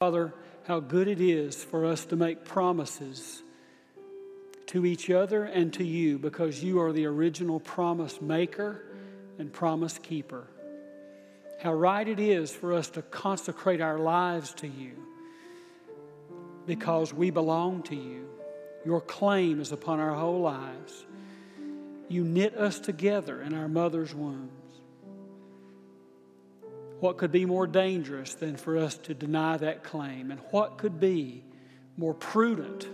Father, how good it is for us to make promises to each other and to you because you are the original promise maker and promise keeper. How right it is for us to consecrate our lives to you because we belong to you. Your claim is upon our whole lives. You knit us together in our mother's wombs. What could be more dangerous than for us to deny that claim? And what could be more prudent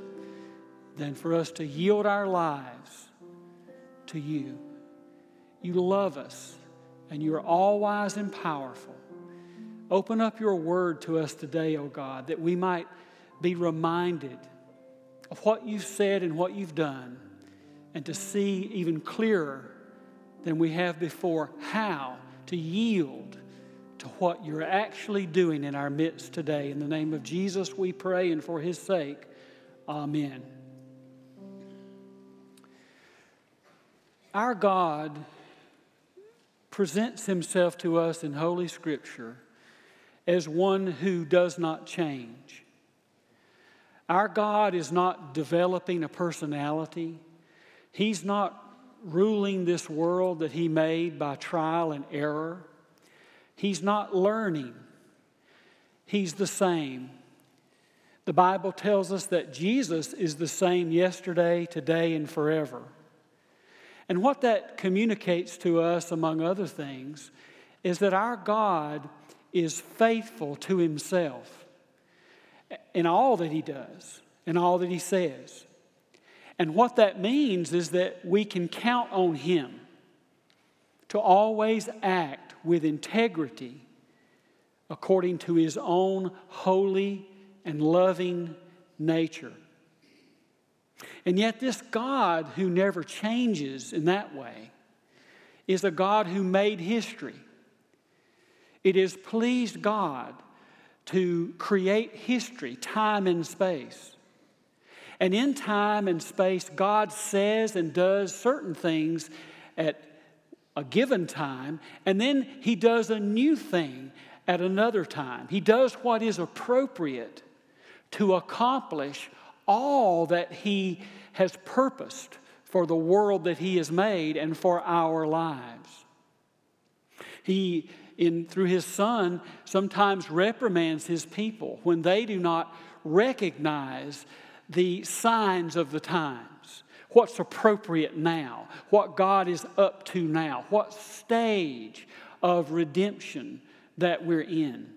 than for us to yield our lives to you? You love us, and you are all wise and powerful. Open up your word to us today, O oh God, that we might be reminded of what you've said and what you've done, and to see even clearer than we have before how to yield to what you're actually doing in our midst today. In the name of Jesus, we pray, and for his sake, amen. Our God presents himself to us in Holy Scripture as one who does not change. Our God is not developing a personality. He's not ruling this world that He made by trial and error. He's not learning, He's the same. The Bible tells us that Jesus is the same yesterday, today, and forever. And what that communicates to us, among other things, is that our God is faithful to Himself in all that He does, in all that He says. And what that means is that we can count on Him to always act with integrity according to his own holy and loving nature. And yet, this God who never changes in that way is a God who made history. It has pleased God to create history, time and space. And in time and space, God says and does certain things at a given time, and then he does a new thing at another time. He does what is appropriate to accomplish all that he has purposed for the world that he has made and for our lives. He, in, through his son, sometimes reprimands his people when they do not recognize the signs of the time what's appropriate now, what God is up to now, what stage of redemption that we're in.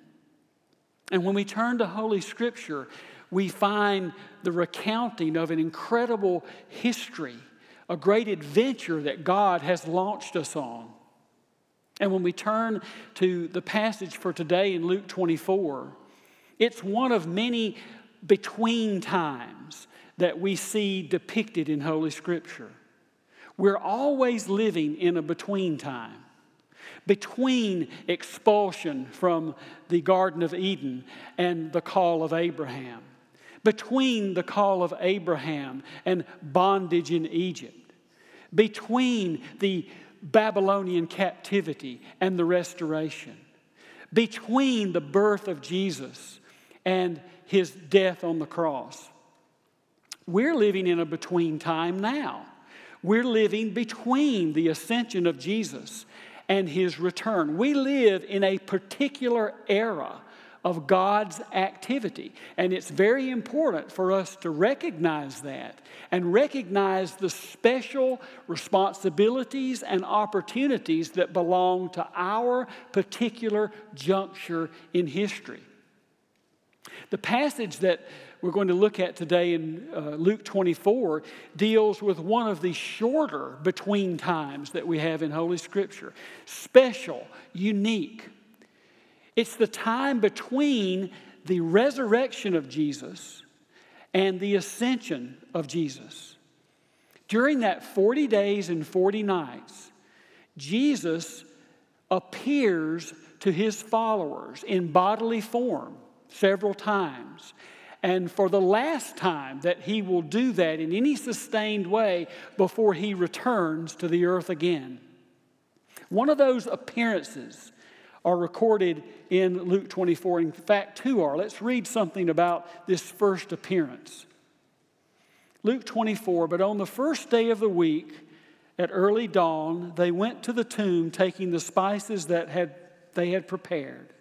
And when we turn to Holy Scripture, we find the recounting of an incredible history, a great adventure that God has launched us on. And when we turn to the passage for today in Luke 24, it's one of many between times that we see depicted in Holy Scripture. We're always living in a between time between expulsion from the Garden of Eden and the call of Abraham, between the call of Abraham and bondage in Egypt, between the Babylonian captivity and the restoration, between the birth of Jesus and his death on the cross. We're living in a between time now. We're living between the ascension of Jesus and his return. We live in a particular era of God's activity. And it's very important for us to recognize that and recognize the special responsibilities and opportunities that belong to our particular juncture in history. The passage that we're going to look at today in uh, Luke 24 deals with one of the shorter between times that we have in Holy Scripture. Special, unique. It's the time between the resurrection of Jesus and the ascension of Jesus. During that 40 days and 40 nights, Jesus appears to his followers in bodily form several times. And for the last time that he will do that in any sustained way before he returns to the earth again. One of those appearances are recorded in Luke 24. In fact, two are. Let's read something about this first appearance. Luke 24, but on the first day of the week, at early dawn, they went to the tomb taking the spices that had, they had prepared.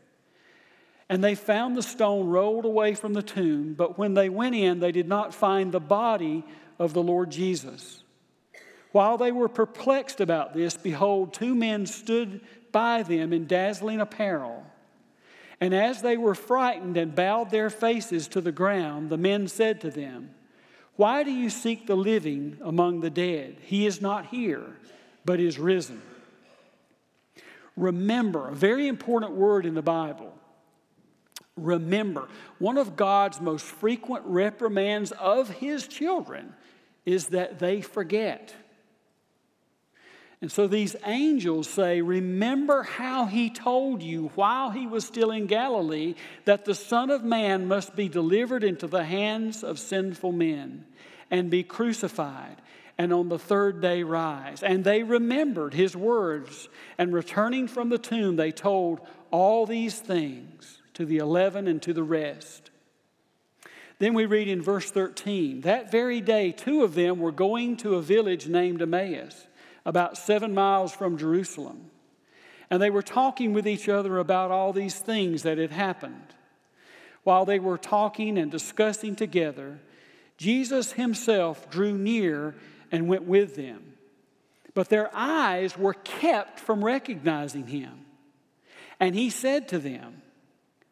And they found the stone rolled away from the tomb, but when they went in, they did not find the body of the Lord Jesus. While they were perplexed about this, behold, two men stood by them in dazzling apparel. And as they were frightened and bowed their faces to the ground, the men said to them, Why do you seek the living among the dead? He is not here, but is risen. Remember, a very important word in the Bible. Remember, one of God's most frequent reprimands of his children is that they forget. And so these angels say, Remember how he told you while he was still in Galilee that the Son of Man must be delivered into the hands of sinful men and be crucified, and on the third day rise. And they remembered his words, and returning from the tomb, they told all these things to the eleven and to the rest. Then we read in verse 13 that very day, two of them were going to a village named Emmaus about seven miles from Jerusalem. And they were talking with each other about all these things that had happened. While they were talking and discussing together, Jesus himself drew near and went with them. But their eyes were kept from recognizing him. And he said to them,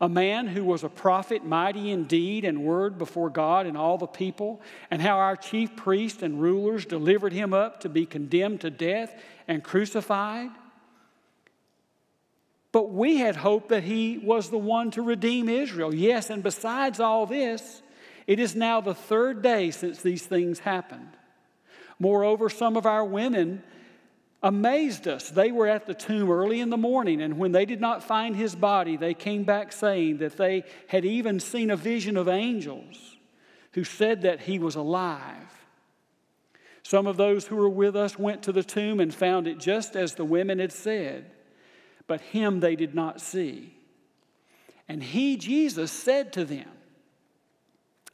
a man who was a prophet, mighty in deed and word before God and all the people, and how our chief priests and rulers delivered him up to be condemned to death and crucified. But we had hoped that he was the one to redeem Israel. Yes, and besides all this, it is now the third day since these things happened. Moreover, some of our women amazed us. They were at the tomb early in the morning, and when they did not find his body, they came back saying that they had even seen a vision of angels who said that he was alive. Some of those who were with us went to the tomb and found it just as the women had said but him they did not see. And he, Jesus, said to them,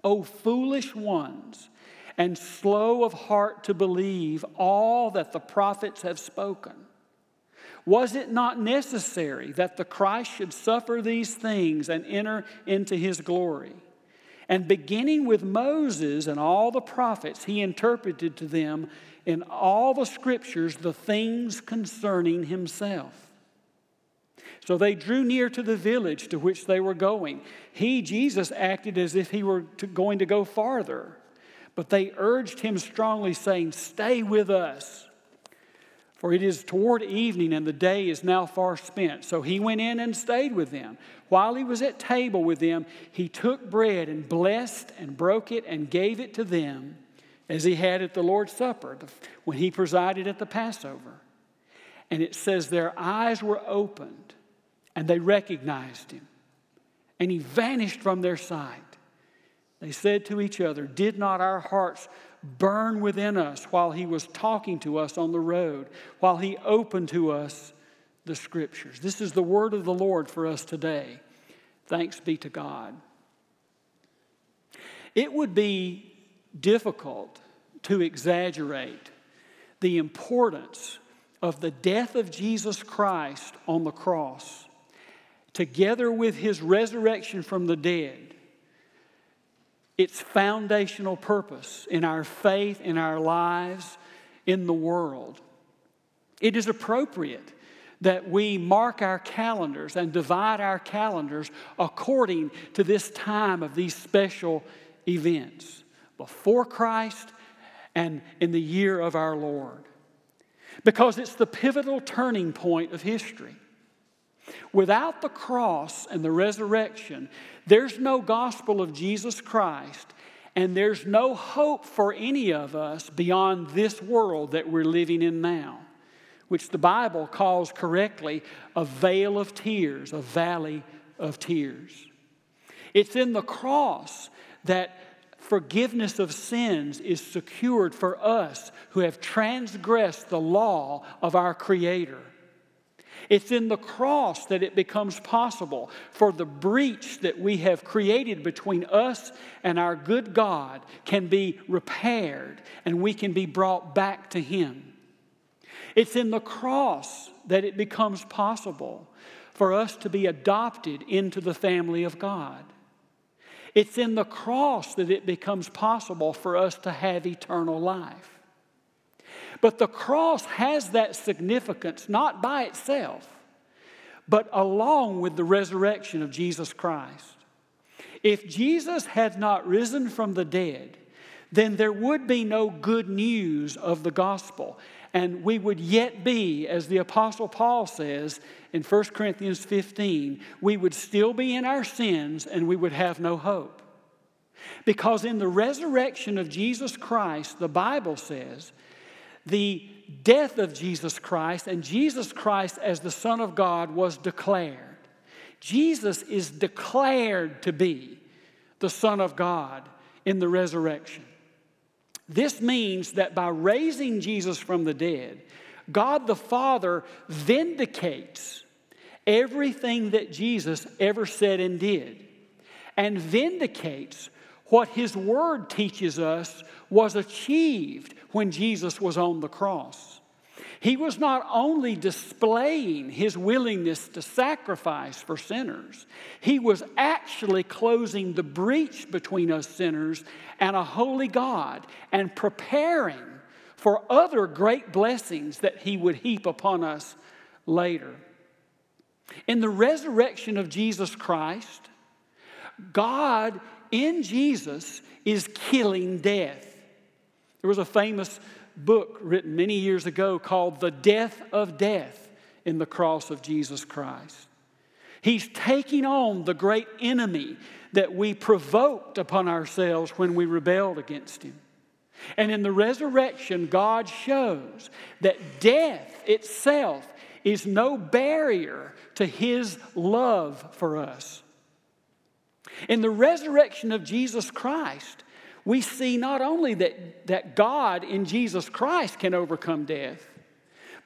O foolish ones, and slow of heart to believe all that the prophets have spoken. Was it not necessary that the Christ should suffer these things and enter into his glory? And beginning with Moses and all the prophets, he interpreted to them in all the scriptures the things concerning himself. So they drew near to the village to which they were going. He, Jesus, acted as if he were to, going to go farther, but they urged him strongly, saying, Stay with us. For it is toward evening, and the day is now far spent. So he went in and stayed with them. While he was at table with them, he took bread and blessed and broke it and gave it to them, as he had at the Lord's Supper when he presided at the Passover. And it says, Their eyes were opened and they recognized him. And he vanished from their sight. They said to each other, Did not our hearts burn within us while he was talking to us on the road, while he opened to us the scriptures? This is the word of the Lord for us today. Thanks be to God. It would be difficult to exaggerate the importance of the death of Jesus Christ on the cross together with his resurrection from the dead, its foundational purpose in our faith, in our lives, in the world. It is appropriate that we mark our calendars and divide our calendars according to this time of these special events before Christ and in the year of our Lord. Because it's the pivotal turning point of history. Without the cross and the resurrection, there's no gospel of Jesus Christ, and there's no hope for any of us beyond this world that we're living in now, which the Bible calls correctly a vale of tears, a valley of tears. It's in the cross that forgiveness of sins is secured for us who have transgressed the law of our Creator. It's in the cross that it becomes possible for the breach that we have created between us and our good God can be repaired and we can be brought back to Him. It's in the cross that it becomes possible for us to be adopted into the family of God. It's in the cross that it becomes possible for us to have eternal life. But the cross has that significance not by itself, but along with the resurrection of Jesus Christ. If Jesus had not risen from the dead, then there would be no good news of the gospel. And we would yet be, as the Apostle Paul says in 1 Corinthians 15, we would still be in our sins and we would have no hope. Because in the resurrection of Jesus Christ, the Bible says the death of Jesus Christ and Jesus Christ as the Son of God was declared. Jesus is declared to be the Son of God in the resurrection. This means that by raising Jesus from the dead, God the Father vindicates everything that Jesus ever said and did, and vindicates what His Word teaches us was achieved when Jesus was on the cross. He was not only displaying his willingness to sacrifice for sinners, he was actually closing the breach between us sinners and a holy God and preparing for other great blessings that he would heap upon us later. In the resurrection of Jesus Christ, God in Jesus is killing death. There was a famous book written many years ago called The Death of Death in the Cross of Jesus Christ. He's taking on the great enemy that we provoked upon ourselves when we rebelled against him. And in the resurrection, God shows that death itself is no barrier to his love for us. In the resurrection of Jesus Christ, we see not only that, that God in Jesus Christ can overcome death,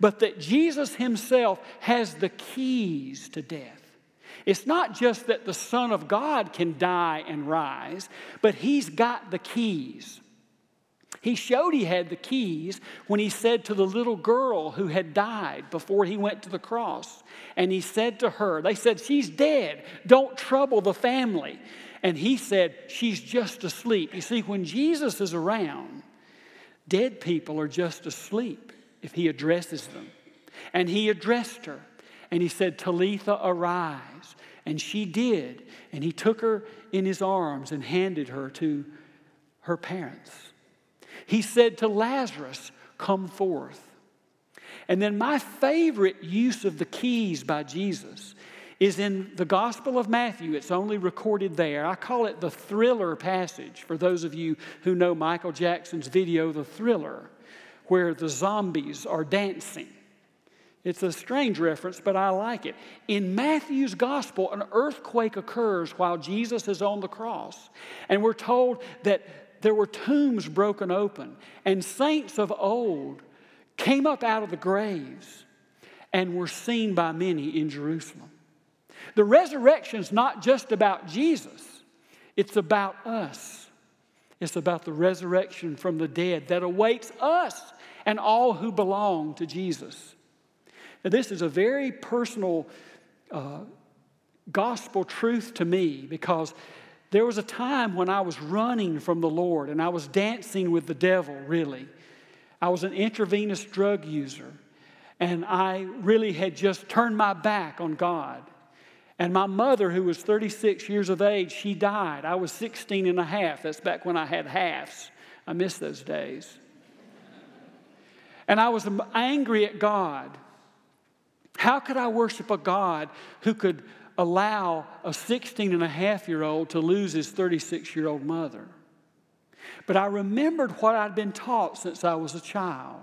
but that Jesus Himself has the keys to death. It's not just that the Son of God can die and rise, but He's got the keys. He showed he had the keys when he said to the little girl who had died before he went to the cross, and he said to her, They said, She's dead. Don't trouble the family. And he said, She's just asleep. You see, when Jesus is around, dead people are just asleep if he addresses them. And he addressed her and he said, Talitha, arise. And she did. And he took her in his arms and handed her to her parents. He said to Lazarus, Come forth. And then my favorite use of the keys by Jesus is in the Gospel of Matthew. It's only recorded there. I call it the thriller passage for those of you who know Michael Jackson's video, The Thriller, where the zombies are dancing. It's a strange reference, but I like it. In Matthew's gospel, an earthquake occurs while Jesus is on the cross. And we're told that there were tombs broken open, and saints of old came up out of the graves and were seen by many in Jerusalem. The resurrection is not just about Jesus, it's about us. It's about the resurrection from the dead that awaits us and all who belong to Jesus. Now, this is a very personal uh, gospel truth to me because there was a time when I was running from the Lord and I was dancing with the devil, really. I was an intravenous drug user and I really had just turned my back on God. And my mother, who was 36 years of age, she died. I was 16 and a half. That's back when I had halves. I miss those days. And I was angry at God. How could I worship a God who could allow a 16 and a half year old to lose his 36 year old mother? But I remembered what I'd been taught since I was a child.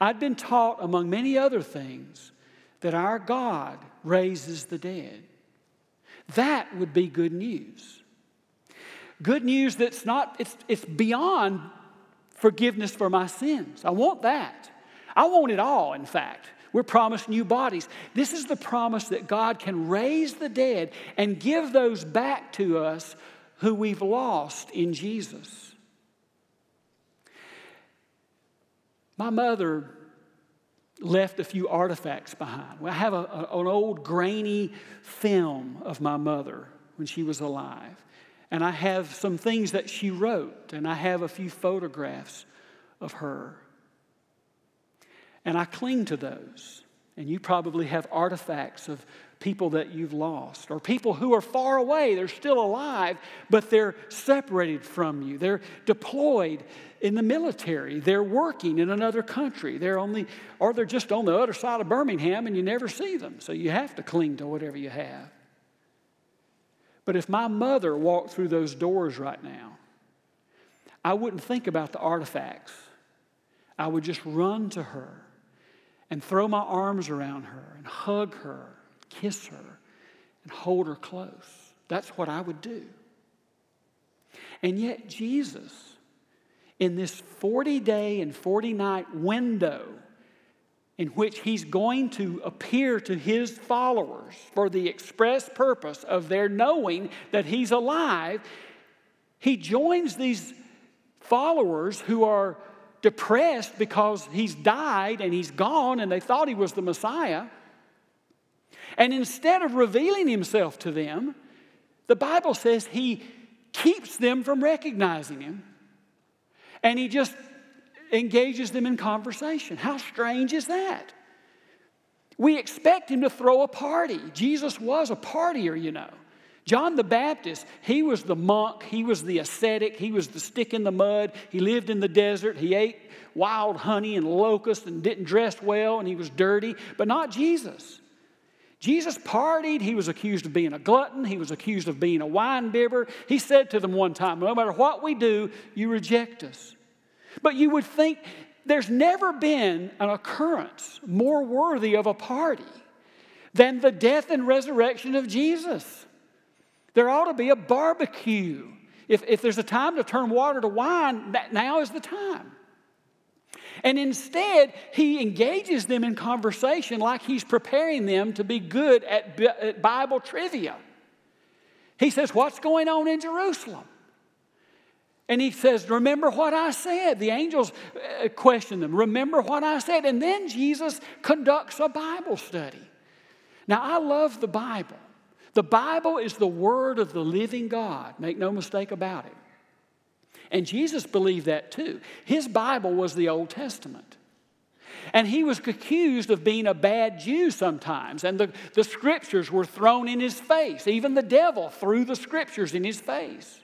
I'd been taught, among many other things, that our God raises the dead. That would be good news. Good news that's not, it's, it's beyond forgiveness for my sins. I want that. I want it all, in fact. We're promised new bodies. This is the promise that God can raise the dead and give those back to us who we've lost in Jesus. My mother left a few artifacts behind. I have a, a, an old grainy film of my mother when she was alive. And I have some things that she wrote, and I have a few photographs of her. And I cling to those. And you probably have artifacts of people that you've lost, or people who are far away. They're still alive, but they're separated from you. They're deployed in the military. They're working in another country. They're only, or they're just on the other side of Birmingham and you never see them. So you have to cling to whatever you have. But if my mother walked through those doors right now, I wouldn't think about the artifacts. I would just run to her and throw my arms around her and hug her kiss her and hold her close. That's what I would do. And yet, Jesus, in this 40 day and 40 night window in which he's going to appear to his followers for the express purpose of their knowing that he's alive, he joins these followers who are depressed because he's died and he's gone and they thought he was the Messiah. And instead of revealing himself to them, the Bible says he keeps them from recognizing him. And he just engages them in conversation. How strange is that? We expect him to throw a party. Jesus was a partier, you know. John the Baptist, he was the monk, he was the ascetic, he was the stick in the mud, he lived in the desert, he ate wild honey and locusts and didn't dress well and he was dirty, but not Jesus. Jesus partied. He was accused of being a glutton. He was accused of being a wine bibber. He said to them one time, No matter what we do, you reject us. But you would think there's never been an occurrence more worthy of a party than the death and resurrection of Jesus. There ought to be a barbecue. If, if there's a time to turn water to wine, now is the time. And instead, he engages them in conversation like he's preparing them to be good at, Bible trivia. He says, What's going on in Jerusalem? And he says, Remember what I said. The angels uh, question them, Remember what I said. And then Jesus conducts a Bible study. Now, I love the Bible. The Bible is the Word of the living God. Make no mistake about it. And Jesus believed that too. His Bible was the Old Testament. And he was accused of being a bad Jew sometimes, and the, the scriptures were thrown in his face. Even the devil threw the scriptures in his face.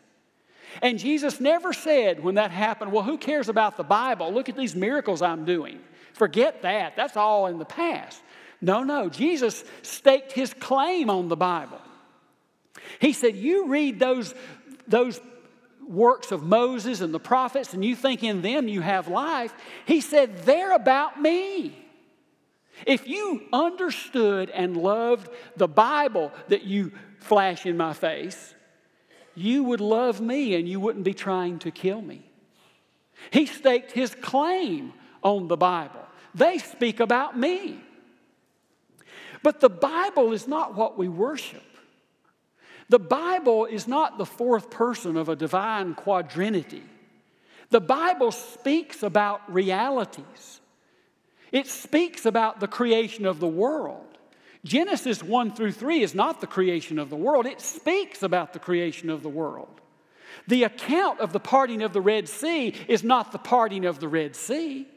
And Jesus never said when that happened, Well, who cares about the Bible? Look at these miracles I'm doing. Forget that. That's all in the past. No, no. Jesus staked his claim on the Bible. He said, You read those, those works of Moses and the prophets and you think in them you have life, he said, they're about me. If you understood and loved the Bible that you flash in my face, you would love me and you wouldn't be trying to kill me. He staked his claim on the Bible. They speak about me. But the Bible is not what we worship. The Bible is not the fourth person of a divine quadrinity. The Bible speaks about realities. It speaks about the creation of the world. Genesis 1 through 3 is not the creation of the world, it speaks about the creation of the world. The account of the parting of the Red Sea is not the parting of the Red Sea.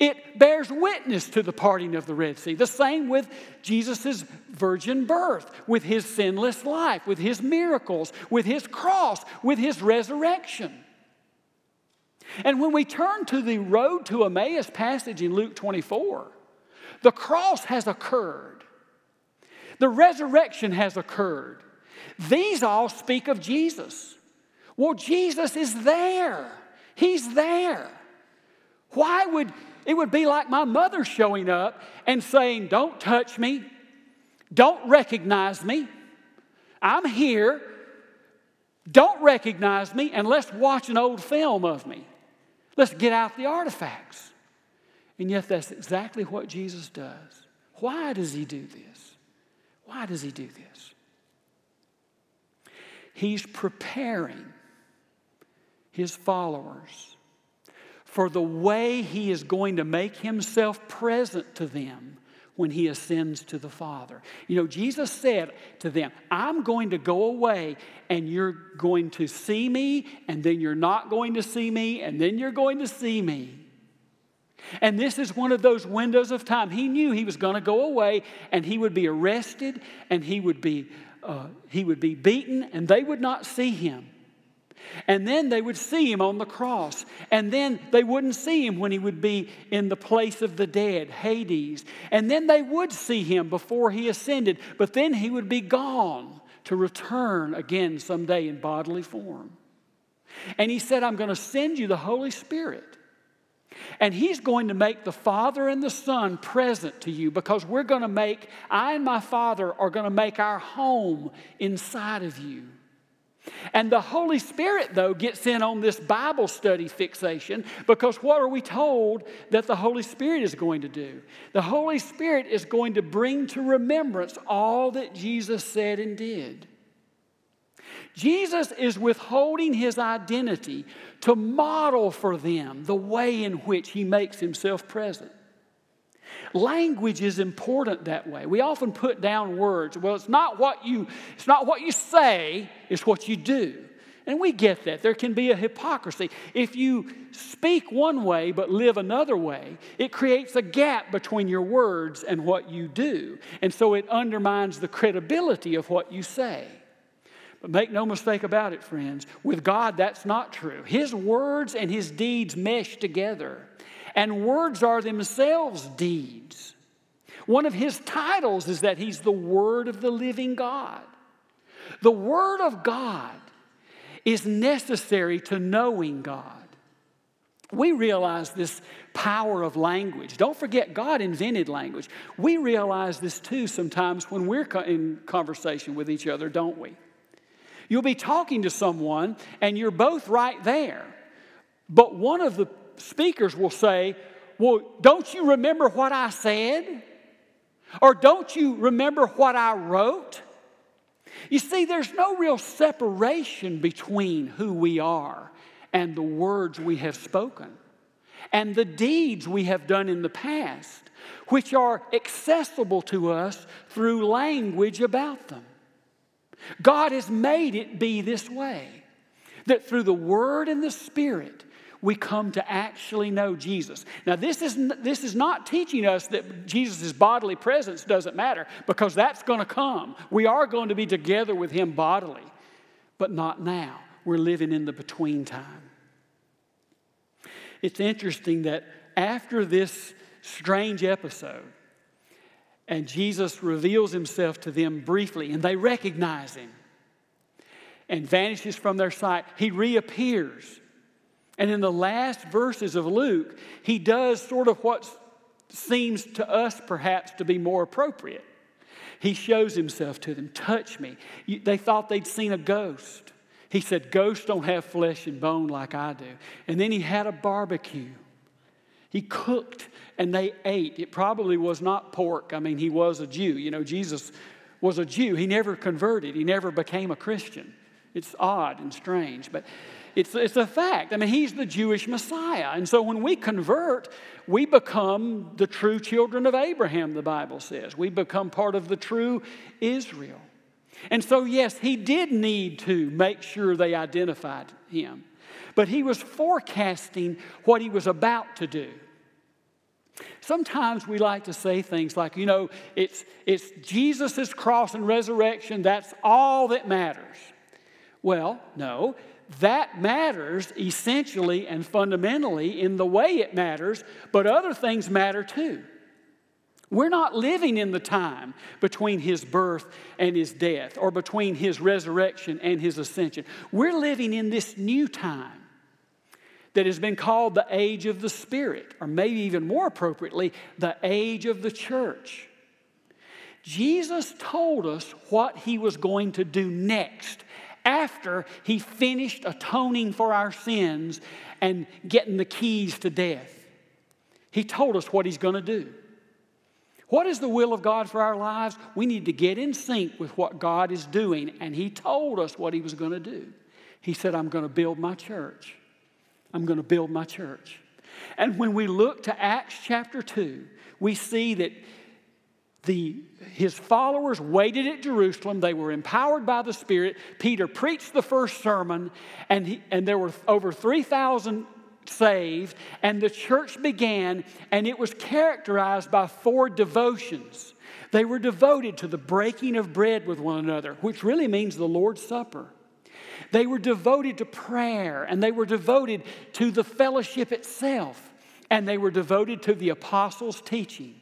It bears witness to the parting of the Red Sea. The same with Jesus' virgin birth, with his sinless life, with his miracles, with his cross, with his resurrection. And when we turn to the road to Emmaus passage in Luke 24, The cross has occurred, the resurrection has occurred. These all speak of Jesus. Well, Jesus is there, He's there. Why would it would be like my mother showing up and saying, Don't touch me, don't recognize me, I'm here, don't recognize me, and let's watch an old film of me. Let's get out the artifacts. And yet, that's exactly what Jesus does. Why does he do this? Why does he do this? He's preparing his followers for the way he is going to make himself present to them when he ascends to the Father. You know, Jesus said to them, I'm going to go away and you're going to see me, and then you're not going to see me, and then you're going to see me. And this is one of those windows of time. He knew he was going to go away and he would be arrested and he would be, uh, he would be beaten and they would not see him. And then they would see him on the cross. And then they wouldn't see him when he would be in the place of the dead, Hades. And then they would see him before he ascended. But then he would be gone to return again someday in bodily form. And he said, I'm going to send you the Holy Spirit. And he's going to make the Father and the Son present to you because we're going to make, I and my Father are going to make our home inside of you. And the Holy Spirit, though, gets in on this Bible study fixation because what are we told that the Holy Spirit is going to do? The Holy Spirit is going to bring to remembrance all that Jesus said and did. Jesus is withholding his identity to model for them the way in which he makes himself present. Language is important that way. We often put down words. Well, it's not what you it's not what you say, it's what you do. And we get that. There can be a hypocrisy. If you speak one way but live another way, it creates a gap between your words and what you do. And so it undermines the credibility of what you say. But make no mistake about it, friends, with God, that's not true. His words and His deeds mesh together, and words are themselves deeds. One of His titles is that He's the Word of the living God. The Word of God is necessary to knowing God. We realize this power of language. Don't forget, God invented language. We realize this too sometimes when we're in conversation with each other, don't we? You'll be talking to someone and you're both right there. But one of the speakers will say, Well, don't you remember what I said? Or don't you remember what I wrote? You see, there's no real separation between who we are and the words we have spoken and the deeds we have done in the past, which are accessible to us through language about them. God has made it be this way that through the Word and the Spirit, we come to actually know Jesus. Now, this is, this is not teaching us that Jesus' bodily presence doesn't matter because that's going to come. We are going to be together with Him bodily, but not now. We're living in the between time. It's interesting that after this strange episode, and Jesus reveals himself to them briefly, and they recognize him and vanishes from their sight. He reappears. And in the last verses of Luke, he does sort of what seems to us perhaps to be more appropriate. He shows himself to them. Touch me. They thought they'd seen a ghost. He said, Ghosts don't have flesh and bone like I do. And then he had a barbecue. He cooked and they ate. It probably was not pork. I mean, he was a Jew. You know, Jesus was a Jew. He never converted, he never became a Christian. It's odd and strange, but it's, it's a fact. I mean, he's the Jewish Messiah. And so when we convert, we become the true children of Abraham, the Bible says. We become part of the true Israel. And so, yes, he did need to make sure they identified him but he was forecasting what he was about to do. Sometimes we like to say things like, you know, it's, it's Jesus' cross and resurrection, that's all that matters. Well, no, that matters essentially and fundamentally in the way it matters, but other things matter too. We're not living in the time between his birth and his death or between his resurrection and his ascension. We're living in this new time that has been called the age of the Spirit, or maybe even more appropriately, the age of the church. Jesus told us what he was going to do next after he finished atoning for our sins and getting the keys to death. He told us what he's going to do. What is the will of God for our lives? We need to get in sync with what God is doing, and He told us what He was going to do. He said, I'm going to build my church. I'm going to build my church. And when we look to Acts chapter 2, we see that the, his followers waited at Jerusalem. They were empowered by the Spirit. Peter preached the first sermon, and, he, and there were over 3,000 saved, and the church began, and it was characterized by four devotions. They were devoted to the breaking of bread with one another, which really means the Lord's Supper. They were devoted to prayer, and they were devoted to the fellowship itself, and they were devoted to the apostles' teaching.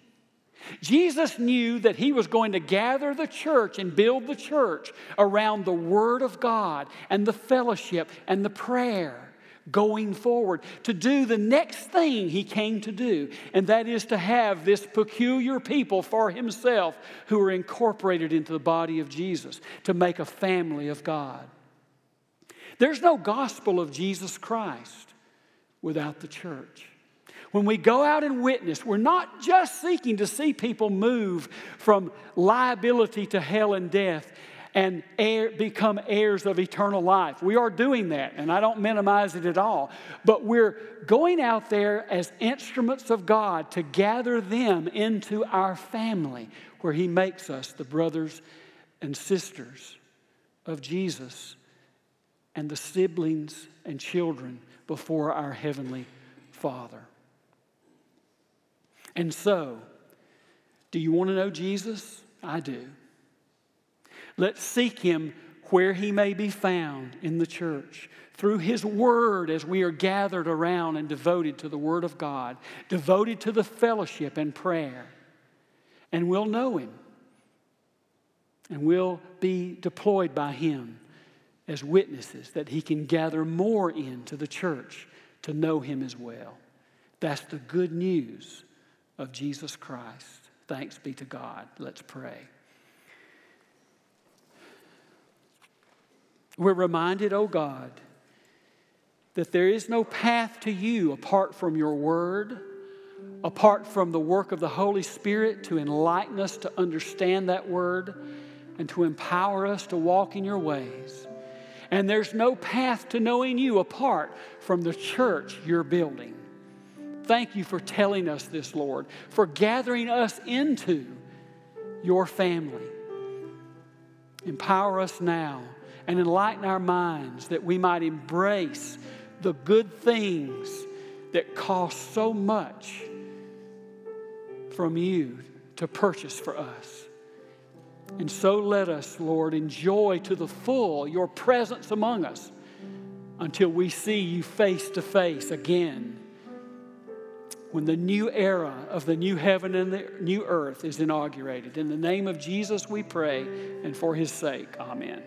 Jesus knew that he was going to gather the church and build the church around the Word of God and the fellowship and the prayer going forward to do the next thing he came to do, and that is to have this peculiar people for himself who are incorporated into the body of Jesus, to make a family of God. There's no gospel of Jesus Christ without the church. When we go out and witness, we're not just seeking to see people move from liability to hell and death and heir, become heirs of eternal life. We are doing that, and I don't minimize it at all. But we're going out there as instruments of God to gather them into our family, where He makes us the brothers and sisters of Jesus and the siblings and children before our Heavenly Father. And so, do you want to know Jesus? I do. Let's seek him where he may be found in the church. Through his word, as we are gathered around and devoted to the word of God, devoted to the fellowship and prayer. And we'll know him. And we'll be deployed by him as witnesses that he can gather more into the church to know him as well. That's the good news of Jesus Christ. Thanks be to God. Let's pray. We're reminded, oh God, that there is no path to you apart from your word, apart from the work of the Holy Spirit to enlighten us to understand that word and to empower us to walk in your ways. And there's no path to knowing you apart from the church you're building. Thank you for telling us this, Lord, for gathering us into your family. Empower us now and enlighten our minds that we might embrace the good things that cost so much from you to purchase for us. And so let us, Lord, enjoy to the full your presence among us until we see you face to face again when the new era of the new heaven and the new earth is inaugurated. In the name of Jesus we pray, and for his sake, amen.